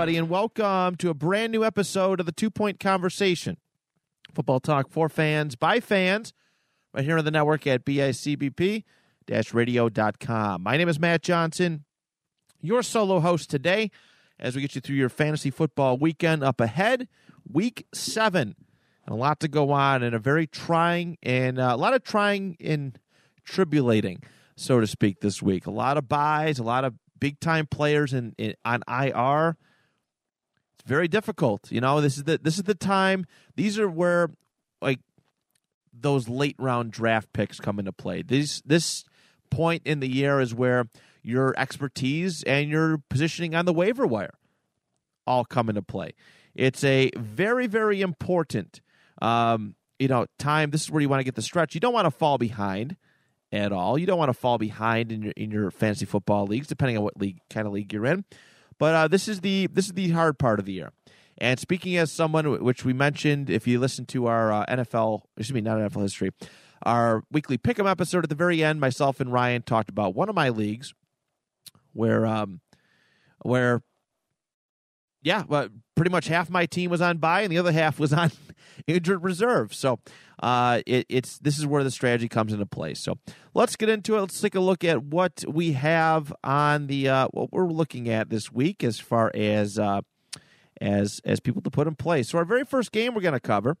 Everybody, and welcome to a brand new episode of the Two Point Conversation. Football talk for fans by fans, right here on the network at bicbp radio.com. My name is Matt Johnson, your solo host today, as we get you through your fantasy football weekend up ahead, week seven. And a lot to go on, and a very trying and uh, a lot of trying and tribulating, so to speak, this week. A lot of byes, a lot of big time players in, in on IR. It's very difficult. You know, this is the this is the time. These are where like those late round draft picks come into play. This this point in the year is where your expertise and your positioning on the waiver wire all come into play. It's a very very important um, you know time. This is where you want to get the stretch. You don't want to fall behind at all. You don't want to fall behind in your in your fantasy football leagues, depending on what league kind of league you're in. But uh, this is the this is the hard part of the year. And speaking as someone which we mentioned, if you listen to our uh, NFL, excuse me, not NFL history, our weekly pick'em episode at the very end, myself and Ryan talked about one of my leagues where um where yeah, well, pretty much half my team was on bye and the other half was on injured reserve. So uh, it, it's this is where the strategy comes into play. So let's get into it. Let's take a look at what we have on the uh, what we're looking at this week as far as uh, as as people to put in place. So our very first game we're going to cover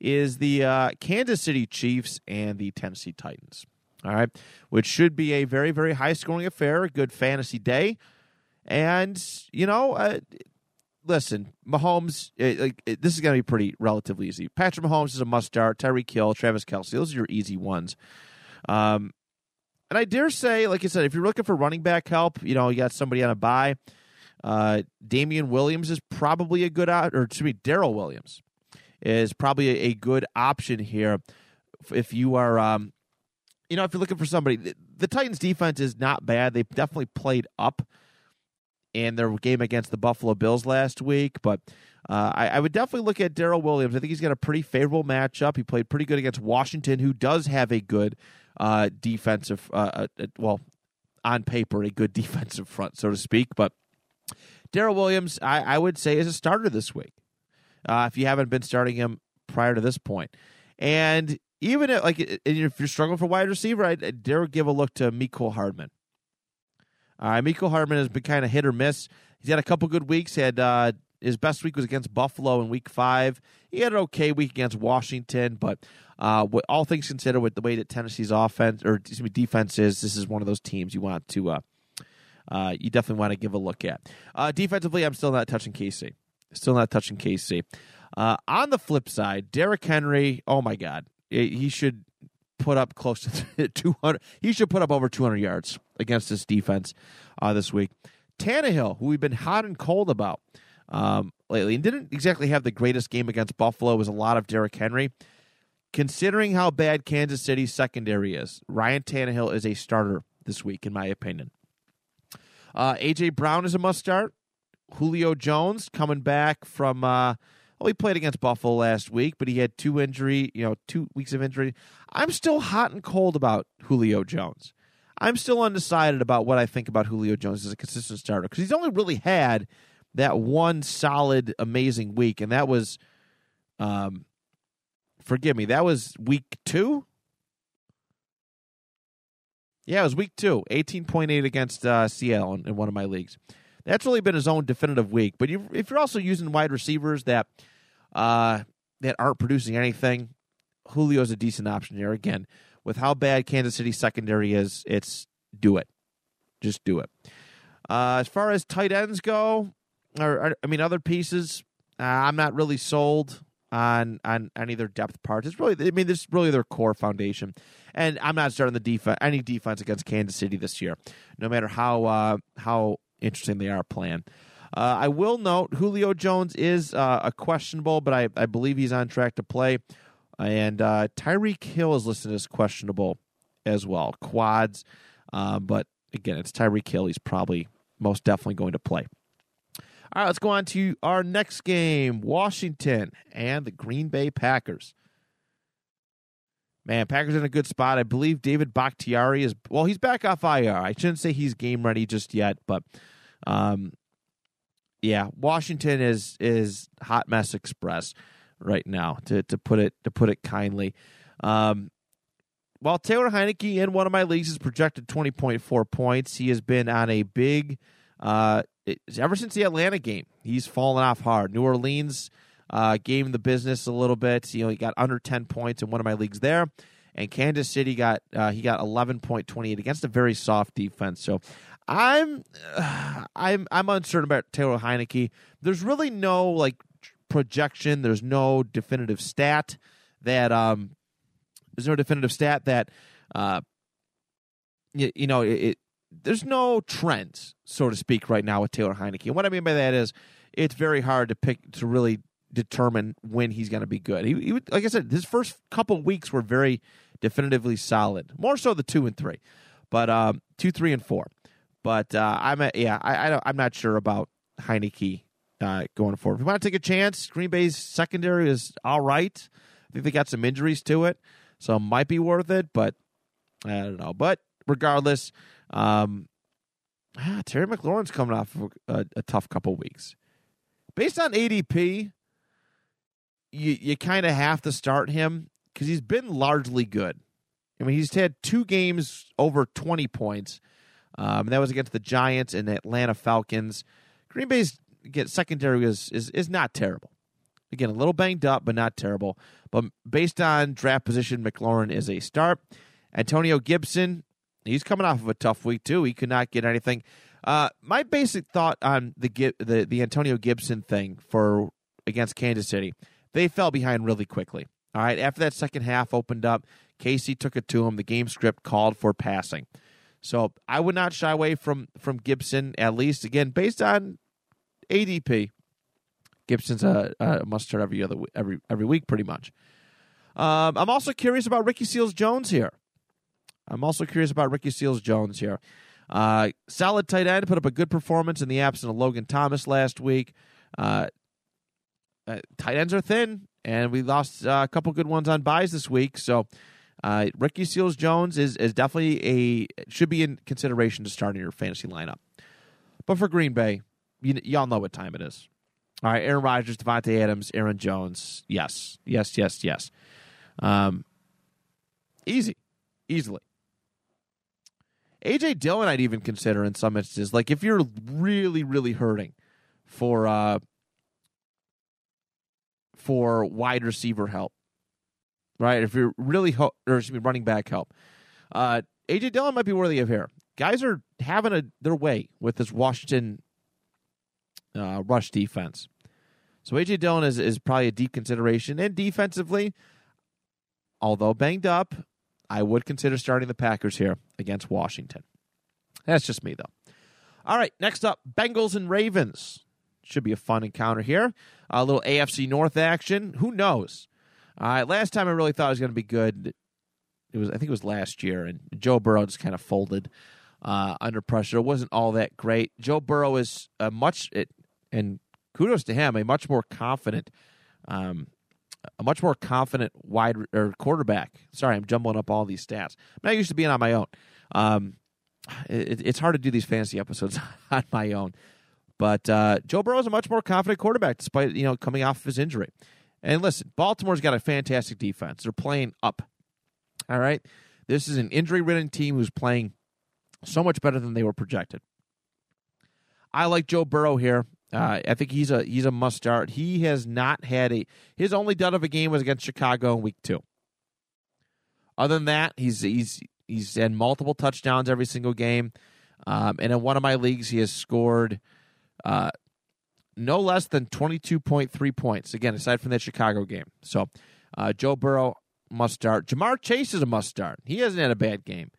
is the uh, Kansas City Chiefs and the Tennessee Titans. All right, which should be a very very high scoring affair, a good fantasy day, and you know. Listen, Mahomes, it, like it, this is going to be pretty relatively easy. Patrick Mahomes is a must start. Tyreek Hill, Travis Kelce, those are your easy ones. Um, and I dare say, like I said, if you're looking for running back help, you know, you got somebody on a bye. Uh, Damien Williams is probably a good or excuse me, Darrel Williams is probably a, a, good option here if you are, um, you know, if you're looking for somebody. The, the Titans' defense is not bad. They've definitely played up in their game against the Buffalo Bills last week. But uh, I, I, would definitely look at Darrel Williams. I think he's got a pretty favorable matchup. He played pretty good against Washington, who does have a good uh, defensive, uh, uh well, on paper, a good defensive front, so to speak. But Darrel Williams, I, I, would say, is a starter this week. Uh, if you haven't been starting him prior to this point, and even if, like if you're struggling for wide receiver, I dare give a look to Mecole Hardman. Uh, Mecole Hardman has been kind of hit or miss. He's had a couple good weeks. Had uh, his best week was against Buffalo in Week Five. He had an okay week against Washington, but uh, all things considered, with the way that Tennessee's offense or excuse me defense is, this is one of those teams you want to uh, uh, you definitely want to give a look at. Uh, defensively, I'm still not touching KC. Still not touching KC. Uh, on the flip side, Derrick Henry. Oh my God, he should put up close to 200. He should put up over 200 yards against this defense uh, this week. Tannehill, who we've been hot and cold about um, lately, and didn't exactly have the greatest game against Buffalo. Was a lot of Derrick Henry. Considering how bad Kansas City's secondary is, Ryan Tannehill is a starter this week, in my opinion. Uh, AJ Brown is a must start. Julio Jones coming back from uh, well, he played against Buffalo last week, but he had two injury, you know, two weeks of injury. I'm still hot and cold about Julio Jones. I'm still undecided about what I think about Julio Jones as a consistent starter because he's only really had that one solid, amazing week, and that was, um, forgive me, that was week two. Yeah, it was week two, 18.8 against uh, Seattle in, in one of my leagues that's really been his own definitive week. But you, if you're also using wide receivers that uh, that aren't producing anything, Julio's a decent option here. Again, with how bad Kansas City secondary is, it's do it, just do it. Uh, as far as tight ends go, or, or I mean other pieces, uh, I'm not really sold on on any of their depth parts. It's really, I mean, this is really their core foundation. And I'm not starting the defense any defense against Kansas City this year, no matter how uh, how interesting they are playing. Uh, I will note Julio Jones is uh, a questionable, but I, I believe he's on track to play. And uh, Tyreek Hill is listed as questionable as well, quads. Uh, but again, it's Tyreek Hill. He's probably most definitely going to play. All right, let's go on to our next game Washington and the Green Bay Packers. Man, Packers in a good spot. I believe David Bakhtiari is, well, he's back off IR. I shouldn't say he's game ready just yet, but um, yeah, Washington is is hot mess express right now to to put it to put it kindly. Um, while Taylor Heinicke in one of my leagues is projected 20.4 points, he has been on a big uh, ever since the Atlanta game. He's fallen off hard. New Orleans uh, the business a little bit. You know, he got under 10 points in one of my leagues there. And Kansas City got uh, he got 11.28 against a very soft defense. So I'm I'm I'm uncertain about Taylor Heinicke. There's really no like projection. There's no definitive stat that um there's no definitive stat that uh you, you know it, it there's no trends so to speak right now with Taylor Heinicke. And what I mean by that is it's very hard to pick to really determine when he's going to be good. He, he like I said, his first couple weeks were very definitively solid. More so the two and three, but um, two, three, and four. But uh, I'm a, yeah, I, I am not sure about Heinicke uh, going forward. If you want to take a chance, Green Bay's secondary is all right. I think they got some injuries to it, so it might be worth it. But I don't know. But regardless, um, ah, Terry McLaurin's coming off a, a tough couple weeks. Based on ADP, you you kind of have to start him because he's been largely good. I mean, he's had two games over twenty points. Um, that was against the Giants and the Atlanta Falcons. Green Bay's get secondary is, is is not terrible. Again, a little banged up, but not terrible. But based on draft position, McLaurin is a start. Antonio Gibson, he's coming off of a tough week too. He could not get anything. Uh, my basic thought on the the the Antonio Gibson thing for against Kansas City they fell behind really quickly. All right, after that second half opened up, Casey took it to him. The game script called for passing. So I would not shy away from from Gibson, at least again based on ADP. Gibson's a, a must start every other every every week, pretty much. Um, I'm also curious about Ricky Seals Jones here. I'm also curious about Ricky Seals Jones here. Uh, solid tight end, put up a good performance in the absence of Logan Thomas last week. Uh, uh, tight ends are thin, and we lost uh, a couple good ones on byes this week. So uh, Ricky Seals Jones is is definitely a should be in consideration to start in your fantasy lineup. But for Green Bay, you, y'all know what time it is. All right, Aaron Rodgers, Davante Adams, Aaron Jones. Yes, yes, yes, yes. Um, easy, easily. AJ Dillon, I'd even consider in some instances. Like if you're really, really hurting for uh, for wide receiver help, right? If you're really ho- or excuse me, running back help, uh, AJ Dillon might be worthy of here. Guys are having a, their way with this Washington uh, rush defense. So AJ Dillon is is probably a deep consideration, and defensively, although banged up, I would consider starting the Packers here against Washington. That's just me though. All right, next up, Bengals and Ravens. Should be a fun encounter here. A little AFC North action. Who knows? Uh, last time I really thought it was going to be good. It was I think it was last year, and Joe Burrow just kind of folded uh, under pressure. It wasn't all that great. Joe Burrow is a much it, and kudos to him, a much more confident, um, a much more confident wide or quarterback. Sorry, I'm jumbling up all these stats. I'm not used to being on my own. Um, it, it's hard to do these fantasy episodes on my own. But uh, Joe Burrow is a much more confident quarterback, despite you know coming off of his injury. And listen, Baltimore's got a fantastic defense. They're playing up. All right, this is an injury-ridden team who's playing so much better than they were projected. I like Joe Burrow here. Uh, I think he's a he's a must start. He has not had a his only dud of a game was against Chicago in Week Two. Other than that, he's he's he's had multiple touchdowns every single game, um, and in one of my leagues, he has scored uh, no less than 22.3 points. Again, aside from that Chicago game. So uh, Joe Burrow must start. Ja'Marr Chase is a must start. He hasn't had a bad game.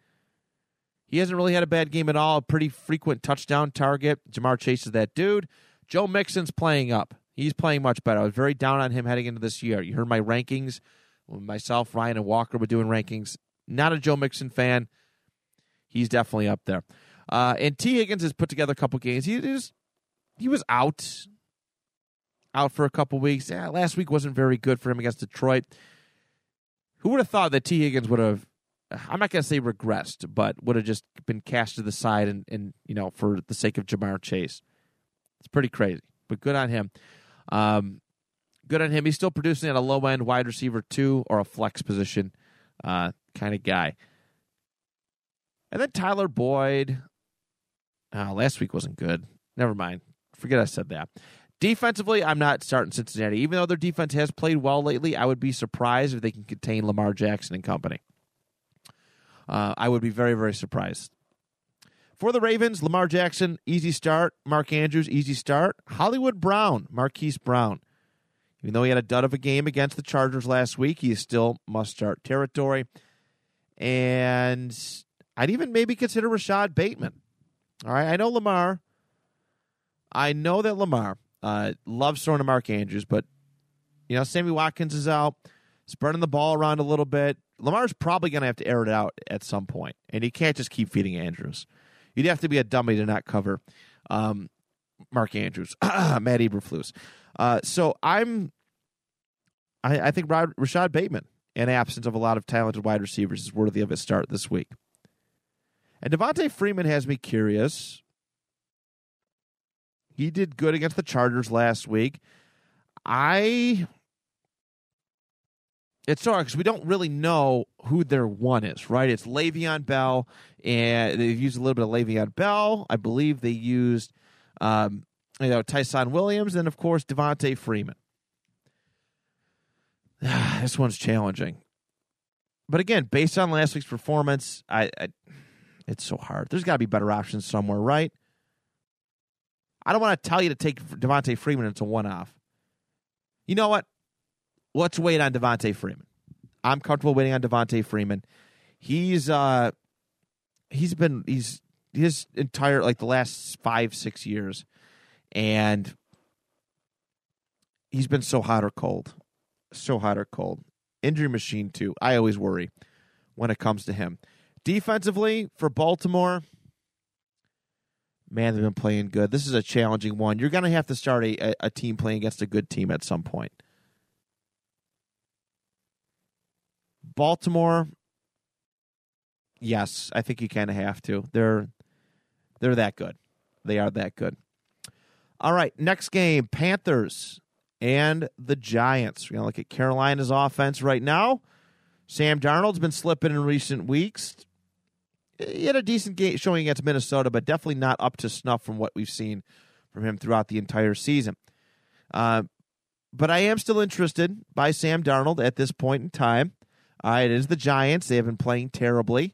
He hasn't really had a bad game at all. A pretty frequent touchdown target. Ja'Marr Chase is that dude. Joe Mixon's playing up. He's playing much better. I was very down on him heading into this year. You heard my rankings. Myself, Ryan, and Walker were doing rankings. Not a Joe Mixon fan. He's definitely up there. Uh, and Tee Higgins has put together a couple games. He is he was out out for a couple weeks. Yeah, last week wasn't very good for him against Detroit. Who would have thought that Tee Higgins would have I'm not going to say regressed, but would have just been cast to the side and, and you know for the sake of Ja'Marr Chase. It's pretty crazy, but good on him. Um, good on him. He's still producing at a low end wide receiver two or a flex position uh, kind of guy. And then Tyler Boyd. Oh, last week wasn't good. Never mind. Forget I said that. Defensively, I'm not starting Cincinnati. Even though their defense has played well lately, I would be surprised if they can contain Lamar Jackson and company. Uh, I would be very, very surprised. For the Ravens, Lamar Jackson, easy start. Mark Andrews, easy start. Hollywood Brown, Marquise Brown. Even though he had a dud of a game against the Chargers last week, he is still must start territory. And I'd even maybe consider Rashod Bateman. All right. I know Lamar. I know that Lamar uh, loves throwing to Mark Andrews, but, you know, Sammy Watkins is out, spreading the ball around a little bit. Lamar's probably going to have to air it out at some point, and he can't just keep feeding Andrews. You'd have to be a dummy to not cover um, Mark Andrews, Matt Eberflus. Uh, so I'm, I, I think Rod, Rashod Bateman, in absence of a lot of talented wide receivers, is worthy of a start this week. And Devonta Freeman has me curious. He did good against the Chargers last week. I it's hard because we don't really know who their one is, right? It's Le'Veon Bell, and they've used a little bit of Le'Veon Bell. I believe they used, um, you know, Ty'Son Williams, and of course Devonta Freeman. this one's challenging, but again, based on last week's performance, I, I it's so hard. There's got to be better options somewhere, right? I don't want to tell you to take Devonta Freeman. It's a one-off. You know what? let's wait on Devonta Freeman. I'm comfortable waiting on Devonta Freeman. He's uh he's been he's his entire like the last five six years, and he's been so hot or cold, so hot or cold. Injury machine too. I always worry when it comes to him. Defensively for Baltimore, man, they've been playing good. This is a challenging one. You're going to have to start a, a team playing against a good team at some point. Baltimore, yes, I think you kind of have to. They're they're that good. They are that good. All right, next game, Panthers and the Giants. We're gonna look at Carolina's offense right now. Sam Darnold's been slipping in recent weeks. He had a decent game showing against Minnesota, but definitely not up to snuff from what we've seen from him throughout the entire season. Uh, but I am still interested by Sam Darnold at this point in time. Uh, it is the Giants. They have been playing terribly.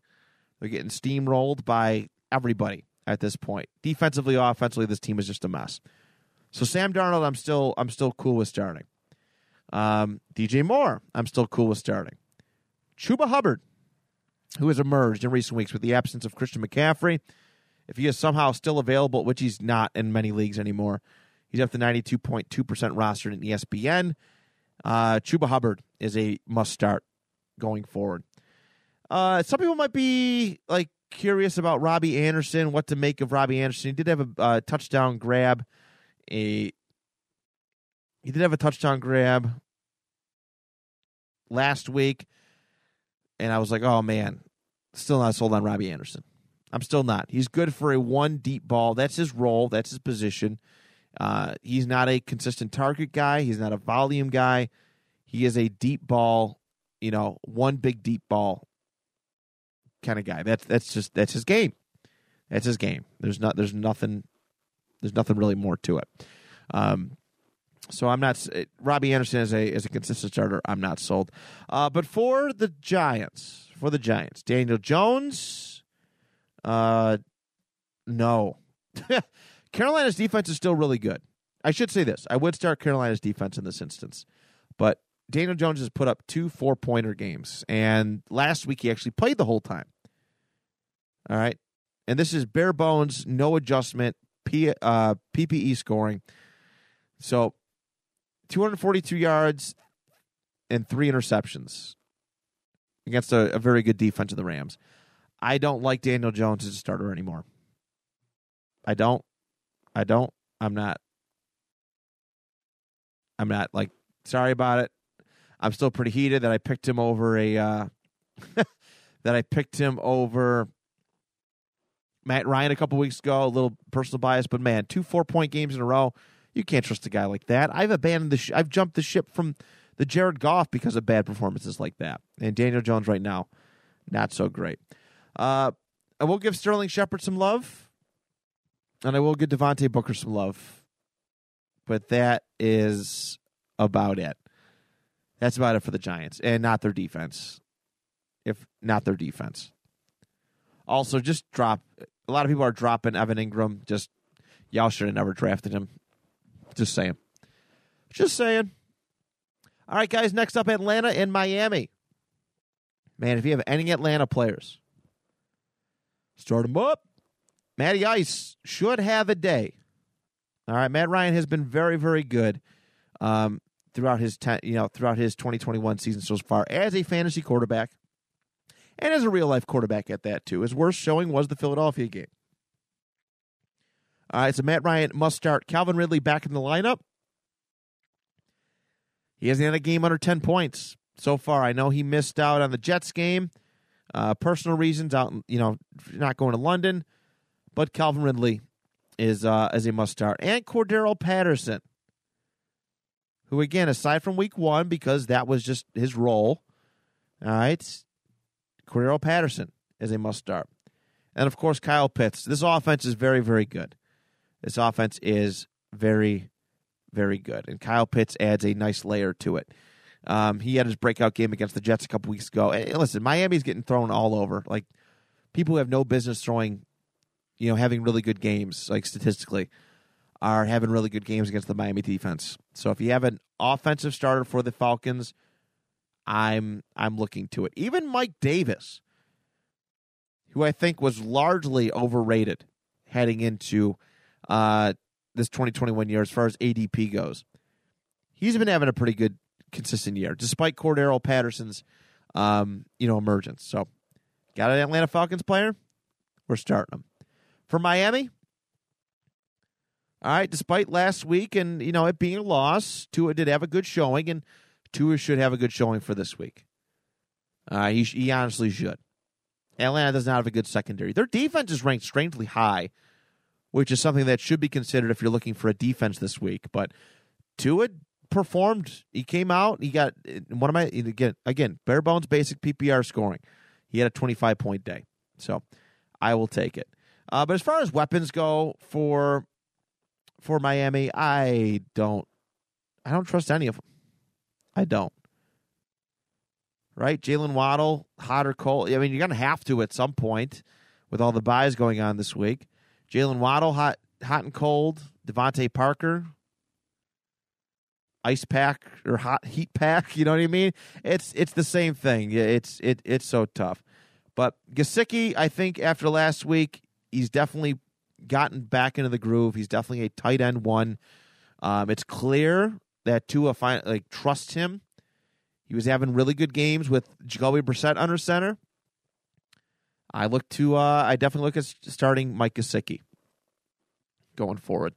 They're getting steamrolled by everybody at this point. Defensively, offensively, this team is just a mess. So Sam Darnold, I'm still I'm still cool with starting. Um, DJ Moore, I'm still cool with starting. Chuba Hubbard, who has emerged in recent weeks with the absence of Christian McCaffrey, if he is somehow still available, which he's not in many leagues anymore, he's up to 92.2% roster in ESPN. Uh, Chuba Hubbard is a must start going forward. Uh, some people might be like curious about Robbie Anderson, what to make of Robbie Anderson. He did have a uh, touchdown grab. A he did have a touchdown grab last week, and I was like, oh man, still not sold on Robbie Anderson. I'm still not. He's good for a one deep ball. That's his role. That's his position. Uh, he's not a consistent target guy. He's not a volume guy. He is a deep ball you know, one big deep ball kind of guy. That's that's just that's his game. That's his game. There's not there's nothing there's nothing really more to it. Um, so I'm not Robbie Anderson as a as a consistent starter. I'm not sold. Uh, but for the Giants, for the Giants, Daniel Jones, uh, no. Carolina's defense is still really good. I should say this. I would start Carolina's defense in this instance, but Daniel Jones has put up two four pointer games, and last week he actually played the whole time. All right, and this is bare bones, no adjustment, P, uh, PPE scoring. So, 242 yards and three interceptions against a, a very good defense of the Rams. I don't like Daniel Jones as a starter anymore. I don't. I don't. I'm not. I'm not like sorry about it. I'm still pretty heated that I picked him over a uh, that I picked him over Matt Ryan a couple weeks ago. A little personal bias, but man, two four point games in a row. You can't trust a guy like that. I've abandoned the. Sh- I've jumped the ship from the Jared Goff because of bad performances like that. And Daniel Jones right now, not so great. Uh, I will give Sterling Shepard some love, and I will give Devontae Booker some love, but that is about it. That's about it for the Giants, and not their defense. If not their defense. Also, just drop. A lot of people are dropping Evan Engram. Just y'all should have never drafted him. Just saying. Just saying. All right, guys. Next up, Atlanta and Miami. Man, if you have any Atlanta players, start them up. Matty Ice should have a day. All right, Matt Ryan has been very, very good um, throughout his ten, you know throughout his 2021 season so far as a fantasy quarterback and as a real life quarterback at that too. His worst showing was the Philadelphia game. All right, a Matt Ryan must start. Calvin Ridley back in the lineup. He hasn't had a game under 10 points so far. I know he missed out on the Jets game, uh, personal reasons, out you know, not going to London. But Calvin Ridley is uh, as a must start, and Cordarrelle Patterson, who again, aside from Week One, because that was just his role. All right, Cordarrelle Patterson is a must start, and of course Kyle Pitts. This offense is very, very good. This offense is very, very good, and Kyle Pitts adds a nice layer to it. Um, he had his breakout game against the Jets a couple weeks ago. And listen, Miami's getting thrown all over. Like people who have no business throwing, you know, having really good games, like statistically, are having really good games against the Miami defense. So if you have an offensive starter for the Falcons, I'm I'm looking to it. Even Mike Davis, who I think was largely overrated heading into uh, this 2021 year as far as ADP goes, he's been having a pretty good consistent year, despite Cordarrelle Patterson's, um, you know, emergence. So, got an Atlanta Falcons player. We're starting them for Miami. All right, despite last week and you know it being a loss, Tua did have a good showing, and Tua should have a good showing for this week. Uh, he, he honestly should. Atlanta does not have a good secondary. Their defense is ranked strangely high, which is something that should be considered if you're looking for a defense this week. But Tua performed. He came out. He got one of my again again bare bones basic PPR scoring. He had a 25 point day, so I will take it. Uh, but as far as weapons go for for Miami, I don't I don't trust any of them. I don't. Right, Jaylen Waddle, hot or cold? I mean, you're gonna have to at some point with all the byes going on this week. Jaylen Waddle, hot, hot and cold. DeVante Parker, ice pack or hot heat pack. You know what I mean? It's it's the same thing. It's it it's so tough. But Gesicki, I think after last week, he's definitely gotten back into the groove. He's definitely a tight end one. Um, it's clear that Tua find, like trusts him. He was having really good games with Jacoby Brissett under center. I look to uh, I definitely look at starting Mike Gesicki going forward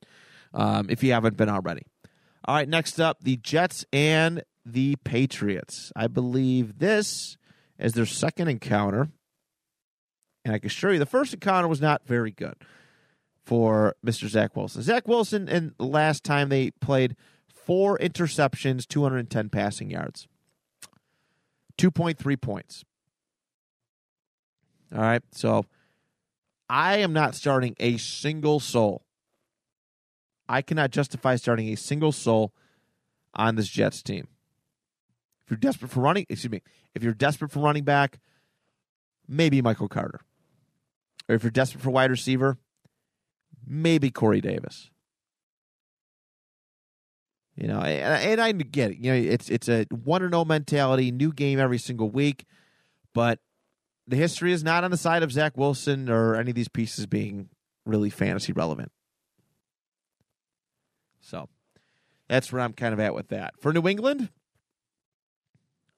um, if you haven't been already. All right, next up, the Jets and the Patriots. I believe this is their second encounter. And I can assure you, the first encounter was not very good for Mr. Zach Wilson. Zach Wilson, and last time they played, four interceptions, 210 passing yards, 2.3 points. All right, so I am not starting a single soul I cannot justify starting a single soul on this Jets team. If you're desperate for running, excuse me, if you're desperate for running back, maybe Michael Carter. Or if you're desperate for wide receiver, maybe Corey Davis. You know, and, and I get it. You know, it's it's a one or oh no mentality, new game every single week, but the history is not on the side of Zach Wilson or any of these pieces being really fantasy relevant. So that's where I'm kind of at with that. For New England,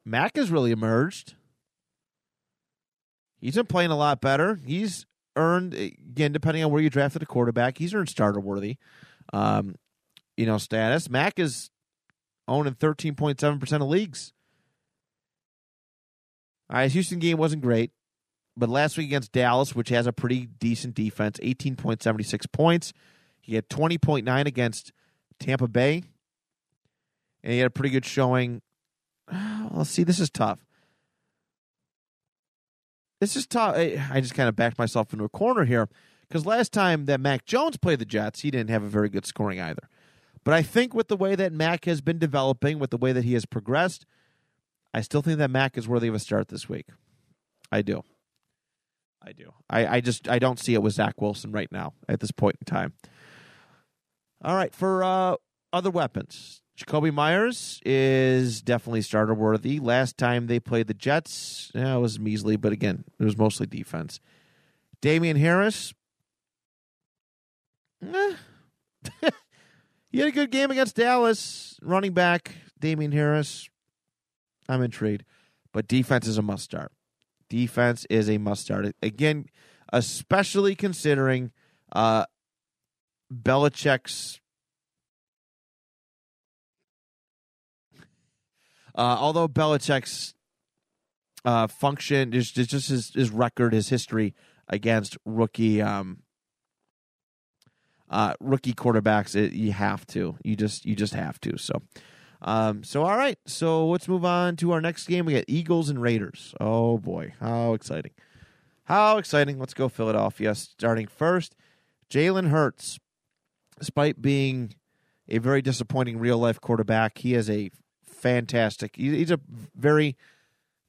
Mac has really emerged. He's been playing a lot better. He's earned again, depending on where you drafted a quarterback, he's earned starter worthy, um, you know, status. Mac is owning thirteen point seven percent of leagues. All right, his Houston game wasn't great, but last week against Dallas, which has a pretty decent defense, eighteen point seventy six points. He had twenty point nine against Tampa Bay, and he had a pretty good showing. Well, see, this is tough. This is tough. I just kind of backed myself into a corner here because last time that Mac Jones played the Jets, he didn't have a very good scoring either. But I think with the way that Mac has been developing, with the way that he has progressed, I still think that Mac is worthy of a start this week. I do. I do. I, I just I don't see it with Zach Wilson right now at this point in time. All right, for uh, other weapons, Jakobi Meyers is definitely starter worthy. Last time they played the Jets, yeah, it was measly, but again, it was mostly defense. Damien Harris, eh. he had a good game against Dallas. Running back, Damien Harris, I'm intrigued, but defense is a must start. Defense is a must start. Again, especially considering uh, Belichick's Uh, although Belichick's uh, function is just, his, his record, his history against rookie um, uh, rookie quarterbacks, it, you have to. You just you just have to. So, um, so all right. So let's move on to our next game. We got Eagles and Raiders. Oh boy, how exciting! How exciting! Let's go Philadelphia. Starting first, Jalen Hurts. Despite being a very disappointing real life quarterback, he has a fantastic. He's a very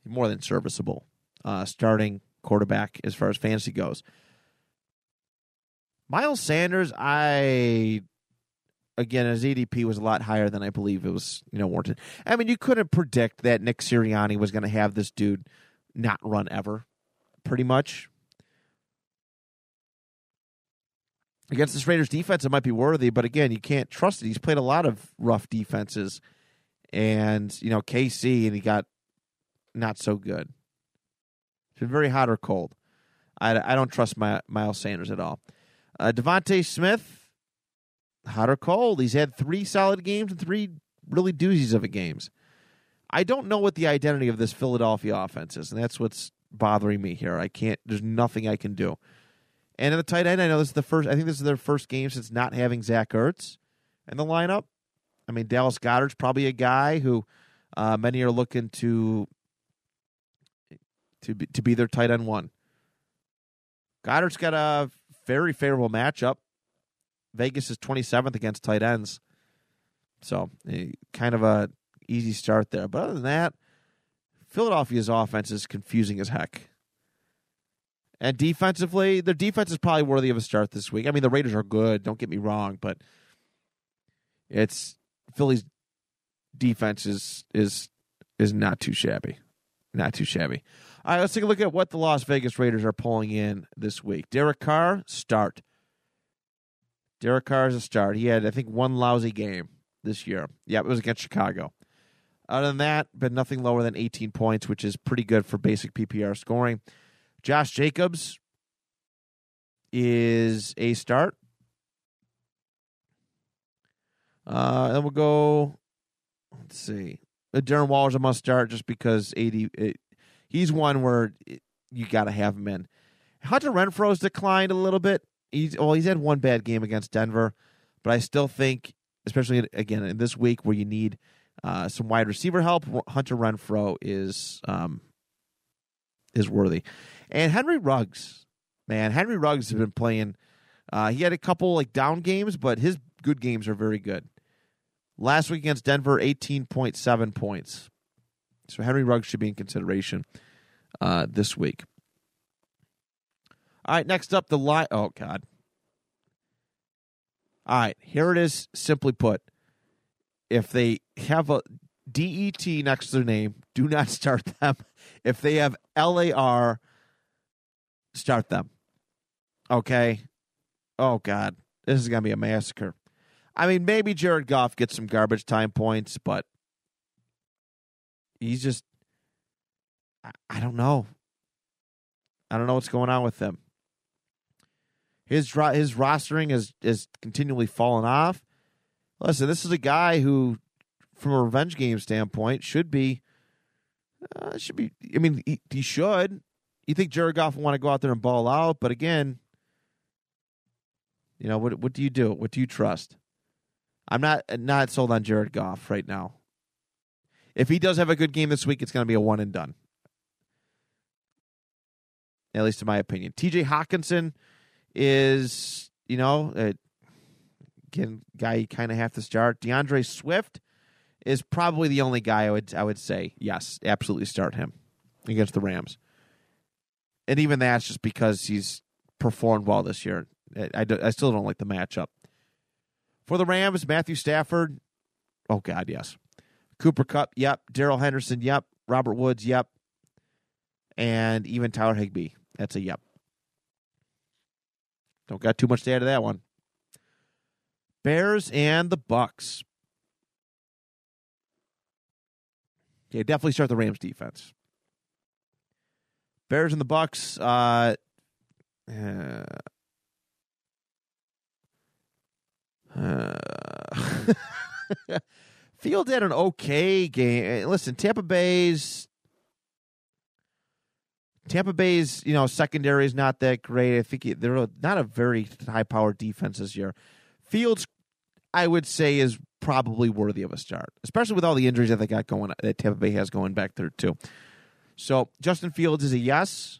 more than serviceable uh, starting quarterback as far as fantasy goes. Miles Sanders, I again his ADP was a lot higher than I believe it was, you know, warranted. I mean, you couldn't predict that Nick Sirianni was going to have this dude not run ever, pretty much. Against this Raiders defense, it might be worthy, but again, you can't trust it. He's played a lot of rough defenses and you know KC, and he got not so good. It's been very hot or cold. I, I don't trust my, Miles Sanders at all. Uh, DeVonta Smith, hot or cold. He's had three solid games and three really doozies of a games. I don't know what the identity of this Philadelphia offense is, and that's what's bothering me here. I can't. There's nothing I can do. And in the tight end, I know this is the first. I think this is their first game since not having Zach Ertz in the lineup. I mean, Dallas Goedert's probably a guy who uh, many are looking to to be, to be their tight end one. Goedert's got a very favorable matchup. Vegas is 27th against tight ends, so eh, kind of a easy start there. But other than that, Philadelphia's offense is confusing as heck. And defensively, their defense is probably worthy of a start this week. I mean, the Raiders are good. Don't get me wrong, but it's Philly's defense is is is not too shabby. Not too shabby. All right, let's take a look at what the Las Vegas Raiders are pulling in this week. Derek Carr, start. Derek Carr is a start. He had, I think, one lousy game this year. Yeah, it was against Chicago. Other than that, but nothing lower than 18 points, which is pretty good for basic PPR scoring. Josh Jacobs is a start. Uh, then we'll go. Let's see. Uh, Darren Waller's a must start just because eighty. It, he's one where it, you got to have him in. Hunter Renfrow's declined a little bit. He's well, he's had one bad game against Denver, but I still think, especially again in this week where you need uh, some wide receiver help, Hunter Renfrow is um, is worthy. And Henry Ruggs, man, Henry Ruggs has been playing. Uh, he had a couple like down games, but his good games are very good. Last week against Denver, 18.7 points. So Henry Ruggs should be in consideration uh, this week. All right, next up, the line. Oh, God. All right, here it is, simply put. if they have a DET next to their name, do not start them. If they have LAR, start them. Okay. Oh God, this is gonna be a massacre. I mean, maybe Jared Goff gets some garbage time points, but he's just I, I don't know. I don't know what's going on with them. His his rostering is is continually falling off. Listen, this is a guy who, from a revenge game standpoint, should be uh, should be. I mean, he, he should. You think Jared Goff want to go out there and ball out, but again, you know what? What do you do? What do you trust? I'm not not sold on Jared Goff right now. If he does have a good game this week, it's going to be a one and done. At least in my opinion. TJ Hockenson is, you know, uh, a, again, guy you kind of have to start. D'Andre Swift is probably the only guy I would I would say yes, absolutely start him against the Rams. And even that's just because he's performed well this year. I, I, I still don't like the matchup. For the Rams, Matthew Stafford, oh God, yes. Cooper Kupp, yep. Darrell Henderson, yep. Robert Woods, yep. And even Tyler Higbee, that's a yep. Don't got too much to add to that one. Bears and the Bucks. Yeah, definitely start the Rams defense. Bears and the Bucks. Uh, uh, uh, Field had an okay game. Listen, Tampa Bay's Tampa Bay's you know secondary is not that great. I think they're not a very high powered defense this year. Fields, I would say, is probably worthy of a start, especially with all the injuries that they got going that Tampa Bay has going back there too. So Justin Fields is a yes.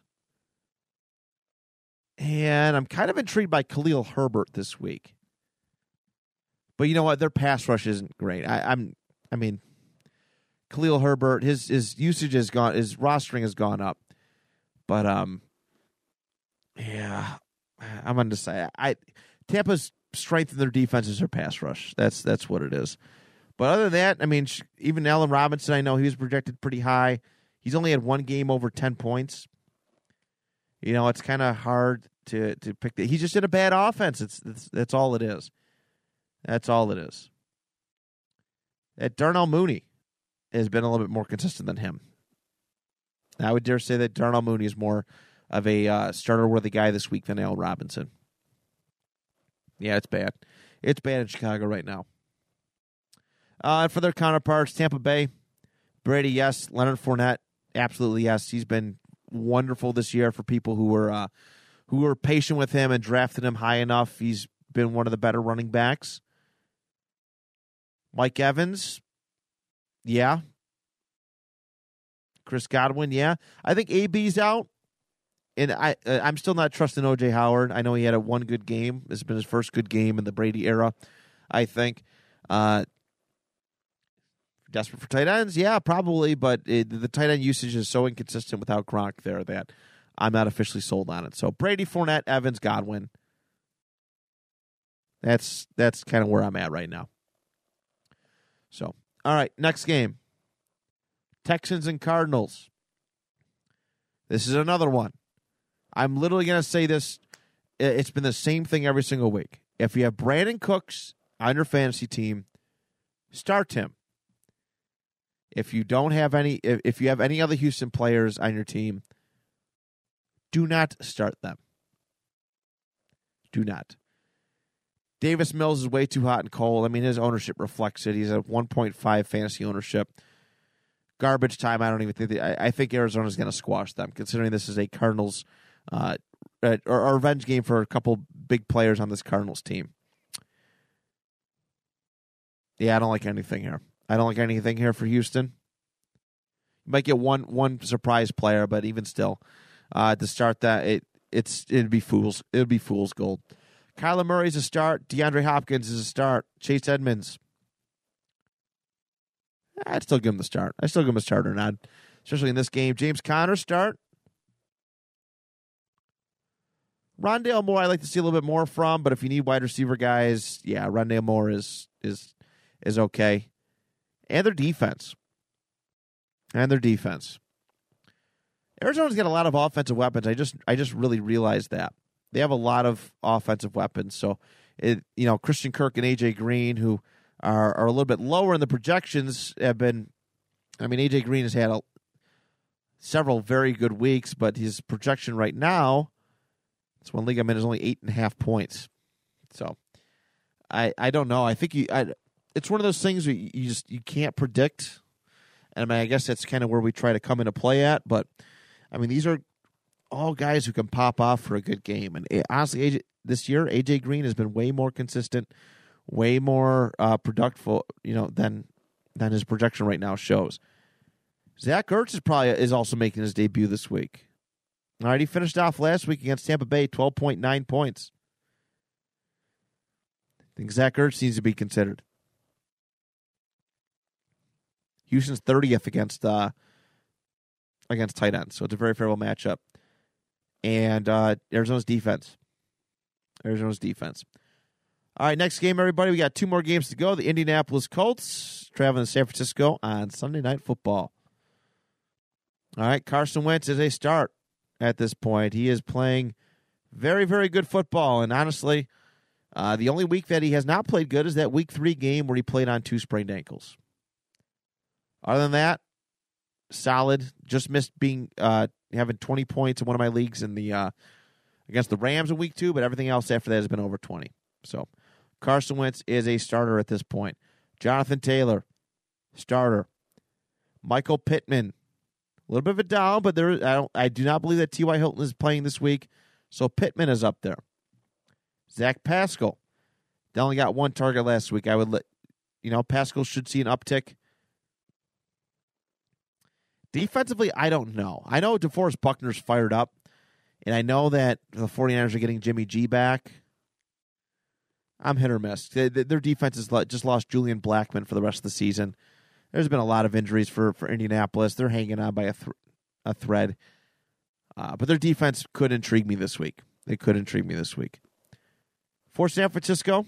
And I'm kind of intrigued by Khalil Herbert this week. But you know what? Their pass rush isn't great. I, I'm I mean Khalil Herbert, his his usage has gone his rostering has gone up. But um yeah, I'm undecided. I Tampa's strength in their defense is their pass rush. That's that's what it is. But other than that, I mean, even Allen Robinson, I know he was projected pretty high. He's only had one game over ten points. You know, it's kind of hard to to pick. The, he's just in a bad offense. It's, it's that's all it is. That's all it is. That Darnell Mooney has been a little bit more consistent than him. I would dare say that Darnell Mooney is more of a uh, starter worthy guy this week than Al Robinson. Yeah, it's bad. It's bad in Chicago right now. Uh, for their counterparts, Tampa Bay, Brady, yes. Leonard Fournette, absolutely yes. He's been wonderful this year for people who were uh, who were patient with him and drafted him high enough. He's been one of the better running backs. Mike Evans, yeah. Chris Godwin, yeah. I think AB's out, and I uh, I'm still not trusting OJ Howard. I know he had a one good game. This has been his first good game in the Brady era. I think. Uh, desperate for tight ends, yeah, probably, but it, the tight end usage is so inconsistent without Gronk there that I'm not officially sold on it. So Brady, Fournette, Evans, Godwin. That's that's kind of where I'm at right now. So, all right, next game. Texans and Cardinals. This is another one. I'm literally going to say this. It's been the same thing every single week. If you have Brandin Cooks on your fantasy team, start him. If you don't have any, if you have any other Houston players on your team, do not start them. Do not. Davis Mills is way too hot and cold. I mean, his ownership reflects it. He's at 1.5 fantasy ownership. Garbage time. I don't even think. They, I, I think Arizona's going to squash them, considering this is a Cardinals uh, or, or revenge game for a couple big players on this Cardinals team. Yeah, I don't like anything here. I don't like anything here for Houston. You might get one one surprise player, but even still, uh, to start that, it it's it'd be fools. It would be fool's gold. Kyler Murray's a start. DeAndre Hopkins is a start. Chase Edmonds. I'd still give him the start. I still give him a starter nod, especially in this game. James Conner start. Rondale Moore, I'd like to see a little bit more from, but if you need wide receiver guys, yeah, Rondale Moore is is is okay. and their defense. And their defense. Arizona's got a lot of offensive weapons. I just I just really realized that. They have a lot of offensive weapons. So it you know, Christian Kirk and AJ Green, who are are a little bit lower and the projections, have been I mean, AJ Green has had a, several very good weeks, but his projection right now, this one in, is only eight and a half points. So I I don't know. I think you I, it's one of those things where you just you can't predict. And I mean, I guess that's kind of where we try to come into play at. But I mean, these are all guys who can pop off for a good game. And eh, honestly, AJ, this year AJ Green has been way more consistent, way more uh, productive, you know, than than his projection right now shows. Zach Ertz is probably is also making his debut this week. All right, he finished off last week against Tampa Bay, twelve point nine points. I think Zach Ertz needs to be considered. Houston's thirtieth against uh, against tight ends, so it's a very favorable matchup. And uh, Arizona's defense, Arizona's defense. All right, next game, everybody. We got two more games to go. The Indianapolis Colts traveling to San Francisco on Sunday Night Football. All right, Carson Wentz is a start at this point. He is playing very, very good football. And honestly, uh, the only week that he has not played good is that week three game where he played on two sprained ankles. Other than that, solid. Just missed being uh, having 20 points in one of my leagues in the uh, against the Rams in week two, but everything else after that has been over 20. So Carson Wentz is a starter at this point. Jonathan Taylor, starter. Michael Pittman, a little bit of a down, but there I don't I do not believe that T.Y. Hilton is playing this week. So Pittman is up there. Zach Pascal. They only got one target last week. I would let you know, Pascal should see an uptick. Defensively, I don't know. I know DeForest Buckner's fired up, and I know that the 49ers are getting Jimmy G back. I'm hit or miss. Their defense has just lost Julian Blackmon for the rest of the season. There's been a lot of injuries for, for Indianapolis. They're hanging on by a, th- a thread. Uh, but their defense could intrigue me this week. They could intrigue me this week. For San Francisco,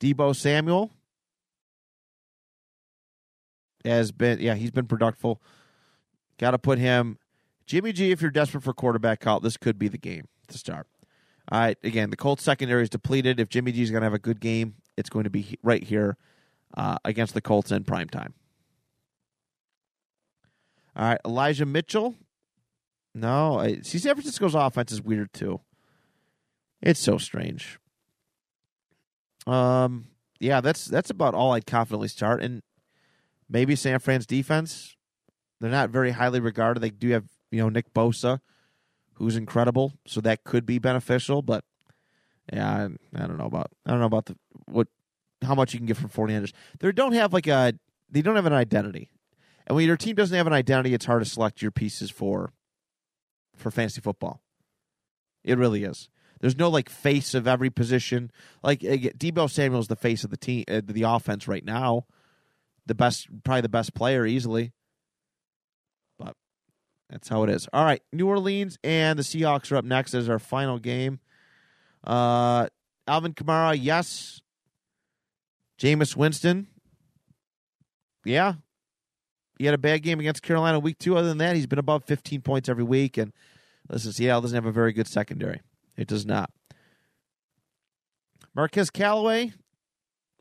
Deebo Samuel has been, yeah, he's been productive. Got to put him, Jimmy G, if you're desperate for quarterback call, this could be the game to start. All right, again, the Colts secondary is depleted. If Jimmy G is going to have a good game, it's going to be right here uh, against the Colts in prime time. All right, Elijah Mitchell. No, I, see, San Francisco's offense is weird too. It's so strange. Um, yeah, that's that's about all I'd confidently start, and maybe San Fran's defense. They're not very highly regarded. They do have you know Nick Bosa, who's incredible, so that could be beneficial. But yeah, I, I don't know about I don't know about the what how much you can get from 49ers. They don't have like a they don't have an identity. And when your team doesn't have an identity, it's hard to select your pieces for for fantasy football. It really is. There's no like face of every position. Like Deebo Samuel's the face of the team, uh, the offense right now. The best, probably the best player easily. That's how it is. All right, New Orleans and the Seahawks are up next as our final game. Uh, Alvin Kamara, yes. Jameis Winston, yeah. He had a bad game against Carolina week two. Other than that, he's been above 15 points every week. And listen, Seattle doesn't have a very good secondary. It does not. Marquez Callaway,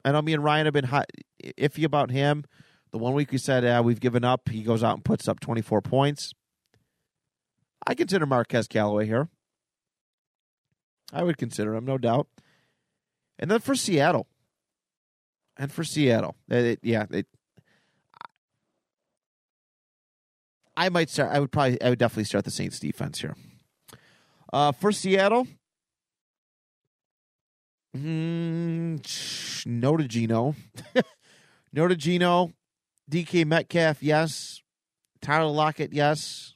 I know me and Ryan have been hot, iffy about him. The one week we said uh, we've given up, he goes out and puts up 24 points. I consider Marquez Callaway here. I would consider him, no doubt. And then for Seattle, and for Seattle. It, yeah, it, I might start. I would probably. I would definitely start the Saints defense here. Uh, for Seattle, mm, no to Geno, no to Geno, DK Metcalf, yes. Tyler Lockett, yes.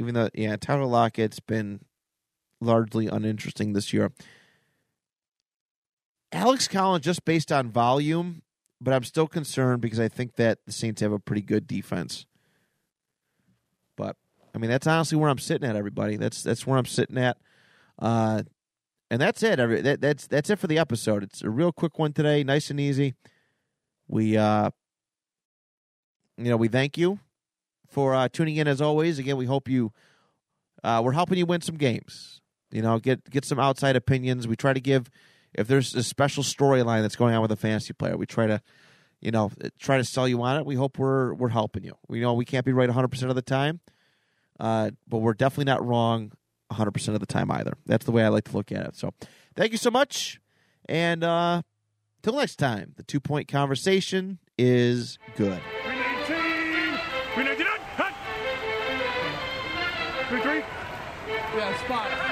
Even though, yeah, Tyler Lockett's been largely uninteresting this year. Alex Collins just based on volume, but I'm still concerned because I think that the Saints have a pretty good defense. But I mean, that's honestly where I'm sitting at. Everybody, that's that's where I'm sitting at. Uh, and that's it. Every that, that's that's it for the episode. It's a real quick one today, nice and easy. We uh, you know, we thank you for uh, tuning in as always. Again, we hope you uh, we're helping you win some games. You know, get get some outside opinions. We try to give if there's a special storyline that's going on with a fantasy player, we try to you know try to sell you on it. We hope we're we're helping you. We know we can't be right 100 percent of the time, uh, but we're definitely not wrong 100 percent of the time either. That's the way I like to look at it. So, thank you so much, and uh, till next time, the two point conversation is good. Green 18. Green 99. Hut. Green 3. Yeah, spot. Blue 15.